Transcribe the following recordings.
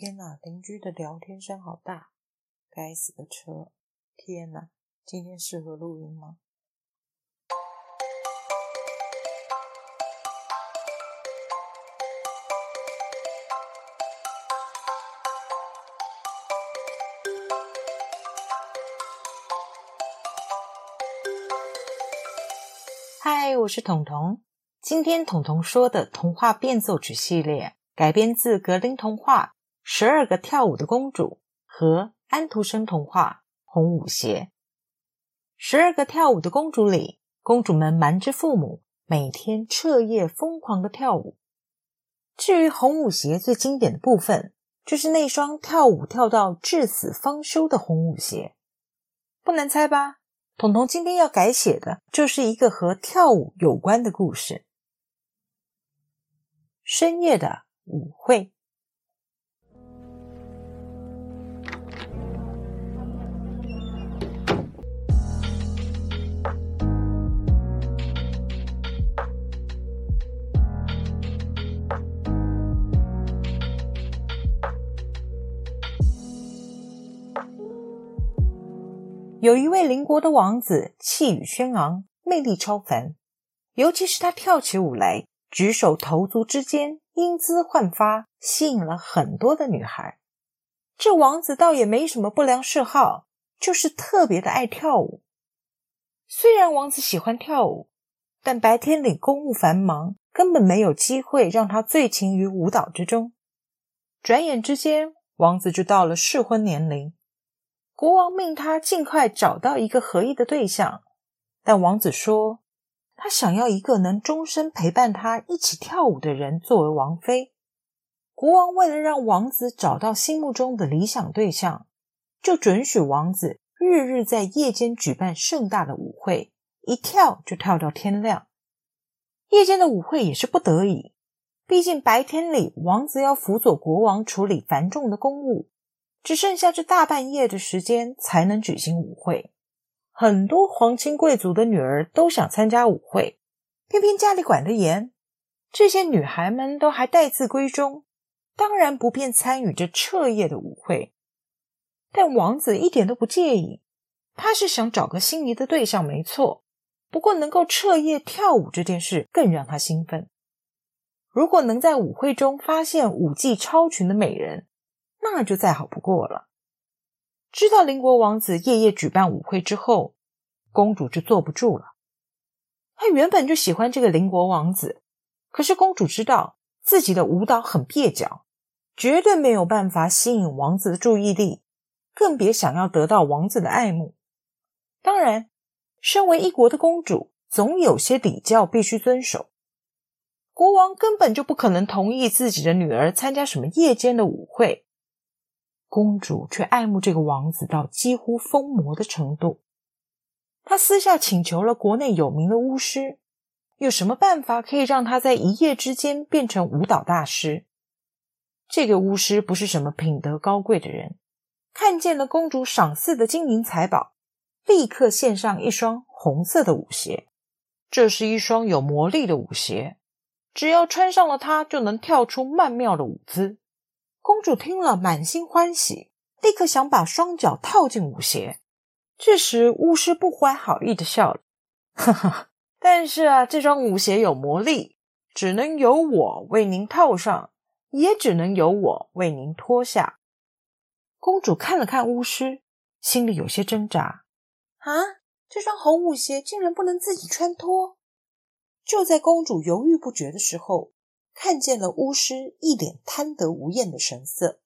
天哪，邻居的聊天声好大！该死的车！天哪，今天适合录音吗？嗨，我是彤彤。今天彤彤说的童话变奏曲系列改编自格林童话《十二个跳舞的公主》和安徒生童话《红舞鞋》。十二个跳舞的公主里，公主们瞒着父母，每天彻夜疯狂的跳舞。至于红舞鞋最经典的部分，就是那双跳舞跳到至死方休的红舞鞋。不难猜吧？彤彤今天要改写的就是一个和跳舞有关的故事。深夜的舞会。有一位邻国的王子，气宇轩昂，魅力超凡。尤其是他跳起舞来，举手投足之间英姿焕发，吸引了很多的女孩。这王子倒也没什么不良嗜好，就是特别的爱跳舞。虽然王子喜欢跳舞，但白天里公务繁忙，根本没有机会让他醉情于舞蹈之中。转眼之间，王子就到了适婚年龄。国王命他尽快找到一个合意的对象，但王子说，他想要一个能终身陪伴他一起跳舞的人作为王妃。国王为了让王子找到心目中的理想对象，就准许王子日日在夜间举办盛大的舞会，一跳就跳到天亮。夜间的舞会也是不得已，毕竟白天里王子要辅佐国王处理繁重的公务。只剩下这大半夜的时间才能举行舞会，很多皇亲贵族的女儿都想参加舞会，偏偏家里管得严，这些女孩们都还待字闺中，当然不便参与这彻夜的舞会。但王子一点都不介意，他是想找个心仪的对象，没错。不过能够彻夜跳舞这件事更让他兴奋。如果能在舞会中发现舞技超群的美人，那就再好不过了。知道邻国王子夜夜举办舞会之后，公主就坐不住了。她原本就喜欢这个邻国王子，可是公主知道自己的舞蹈很蹩脚，绝对没有办法吸引王子的注意力，更别想要得到王子的爱慕。当然，身为一国的公主，总有些礼教必须遵守。国王根本就不可能同意自己的女儿参加什么夜间的舞会。公主却爱慕这个王子到几乎疯魔的程度。她私下请求了国内有名的巫师，有什么办法可以让他在一夜之间变成舞蹈大师？这个巫师不是什么品德高贵的人，看见了公主赏赐的金银财宝，立刻献上一双红色的舞鞋。这是一双有魔力的舞鞋，只要穿上了它，就能跳出曼妙的舞姿。公主听了，满心欢喜，立刻想把双脚套进舞鞋。这时，巫师不怀好意的笑了：“哈哈，但是啊，这双舞鞋有魔力，只能由我为您套上，也只能由我为您脱下。”公主看了看巫师，心里有些挣扎：“啊，这双红舞鞋竟然不能自己穿脱！”就在公主犹豫不决的时候。看见了巫师一脸贪得无厌的神色，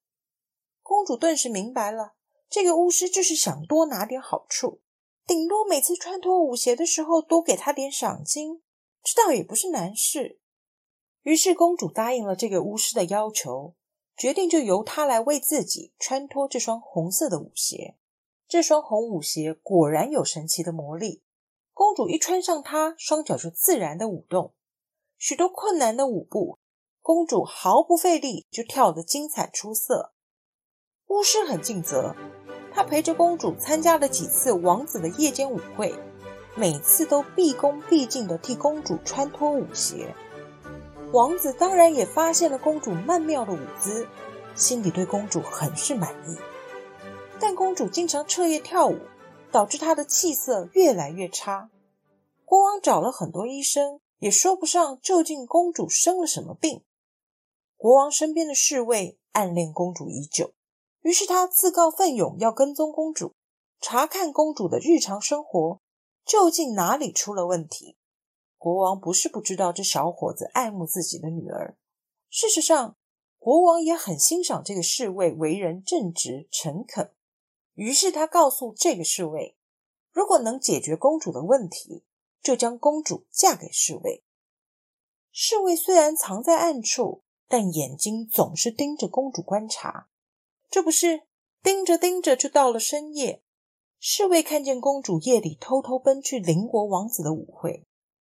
公主顿时明白了，这个巫师就是想多拿点好处，顶多每次穿脱舞鞋的时候多给他点赏金，这倒也不是难事。于是公主答应了这个巫师的要求，决定就由他来为自己穿脱这双红色的舞鞋。这双红舞鞋果然有神奇的魔力，公主一穿上它，双脚就自然的舞动，许多困难的舞步。公主毫不费力就跳得精彩出色。巫师很尽责，他陪着公主参加了几次王子的夜间舞会，每次都毕恭毕敬地替公主穿脱舞鞋。王子当然也发现了公主曼妙的舞姿，心里对公主很是满意。但公主经常彻夜跳舞，导致她的气色越来越差。国王找了很多医生，也说不上究竟公主生了什么病。国王身边的侍卫暗恋公主已久，于是他自告奋勇要跟踪公主，查看公主的日常生活究竟哪里出了问题。国王不是不知道这小伙子爱慕自己的女儿，事实上，国王也很欣赏这个侍卫为人正直诚恳。于是他告诉这个侍卫，如果能解决公主的问题，就将公主嫁给侍卫。侍卫虽然藏在暗处，但眼睛总是盯着公主观察。这不是盯着盯着，就到了深夜，侍卫看见公主夜里偷偷奔去邻国王子的舞会。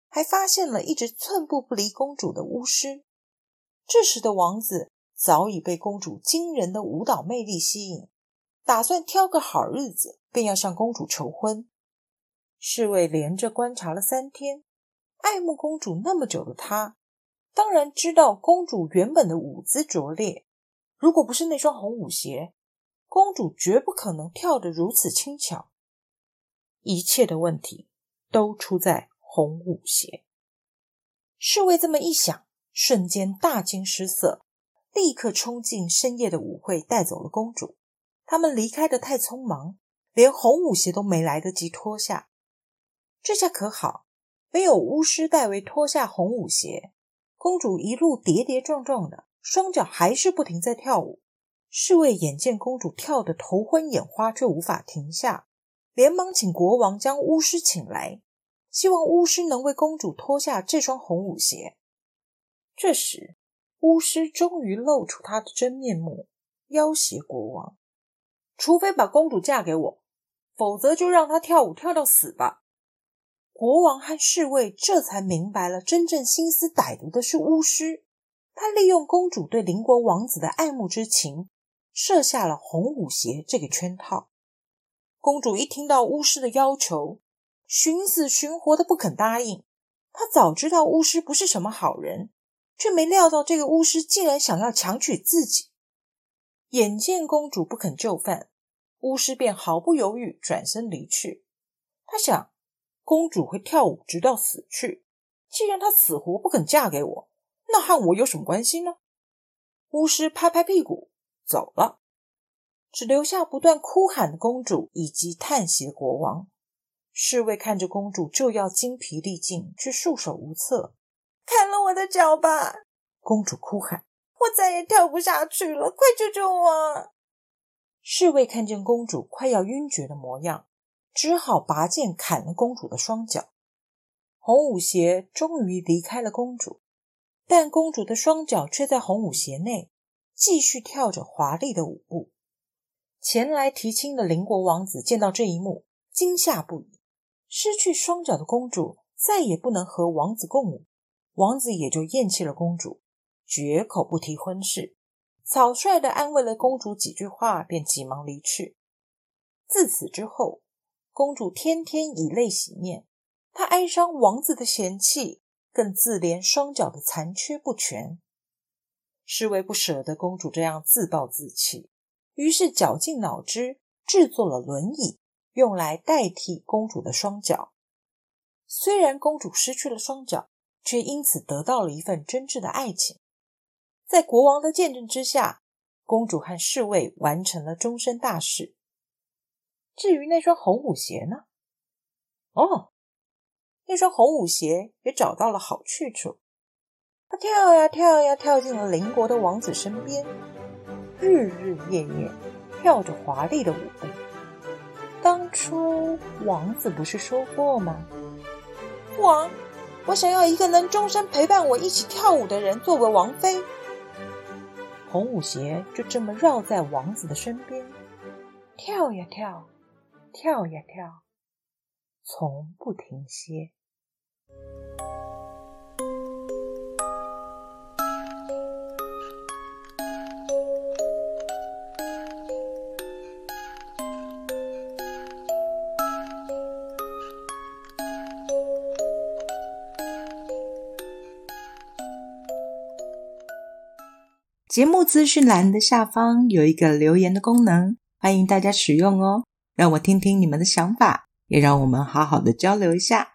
还发现了一直寸步不离公主的巫师。这时的王子早已被公主惊人的舞蹈魅力吸引，打算挑个好日子，便要向公主求婚。侍卫连着观察了三天，爱慕公主那么久的他，当然知道公主原本的舞姿拙劣。如果不是那双红舞鞋，公主绝不可能跳得如此轻巧。一切的问题都出在。红舞鞋，侍卫这么一想，瞬间大惊失色，立刻冲进深夜的舞会，带走了公主。他们离开的太匆忙，连红舞鞋都没来得及脱下。这下可好，没有巫师代为脱下红舞鞋，公主一路跌跌撞撞的，双脚还是不停在跳舞。侍卫眼见公主跳得头昏眼花，却无法停下，连忙请国王将巫师请来。希望巫师能为公主脱下这双红舞鞋。这时，巫师终于露出他的真面目，要挟国王：“除非把公主嫁给我，否则就让她跳舞跳到死吧。”国王和侍卫这才明白了，真正心思歹毒的是巫师。他利用公主对邻国王子的爱慕之情，设下了红舞鞋这个圈套。公主一听到巫师的要求，寻死寻活的不肯答应。她早知道巫师不是什么好人，却没料到这个巫师竟然想要强娶自己。眼见公主不肯就范，巫师便毫不犹豫转身离去。他想，公主会跳舞直到死去。既然她死活不肯嫁给我，那和我有什么关系呢？巫师拍拍屁股走了，只留下不断哭喊的公主以及叹息的国王。侍卫看着公主就要精疲力尽，却束手无策。砍了我的脚吧！公主哭喊：“我再也跳不下去了，快救救我！”侍卫看见公主快要晕厥的模样，只好拔剑砍了公主的双脚。红舞鞋终于离开了公主，但公主的双脚却在红舞鞋内继续跳着华丽的舞步。前来提亲的邻国王子见到这一幕，惊吓不已。失去双脚的公主再也不能和王子共舞，王子也就厌弃了公主，绝口不提婚事，草率的安慰了公主几句话，便急忙离去。自此之后，公主天天以泪洗面，她哀伤王子的嫌弃，更自怜双脚的残缺不全。侍卫不舍得公主这样自暴自弃，于是绞尽脑汁制作了轮椅。用来代替公主的双脚。虽然公主失去了双脚，却因此得到了一份真挚的爱情。在国王的见证之下，公主和侍卫完成了终身大事。至于那双红舞鞋呢？哦，那双红舞鞋也找到了好去处。它跳呀跳呀，跳进了邻国的王子身边，日日夜夜跳着华丽的舞步。当初王子不是说过吗？王，我想要一个能终身陪伴我一起跳舞的人作为王妃。红舞鞋就这么绕在王子的身边，跳呀跳，跳呀跳从不停歇。节目资讯栏的下方有一个留言的功能欢迎大家使用哦。让我听听你们的想法，也让我们好好的交流一下。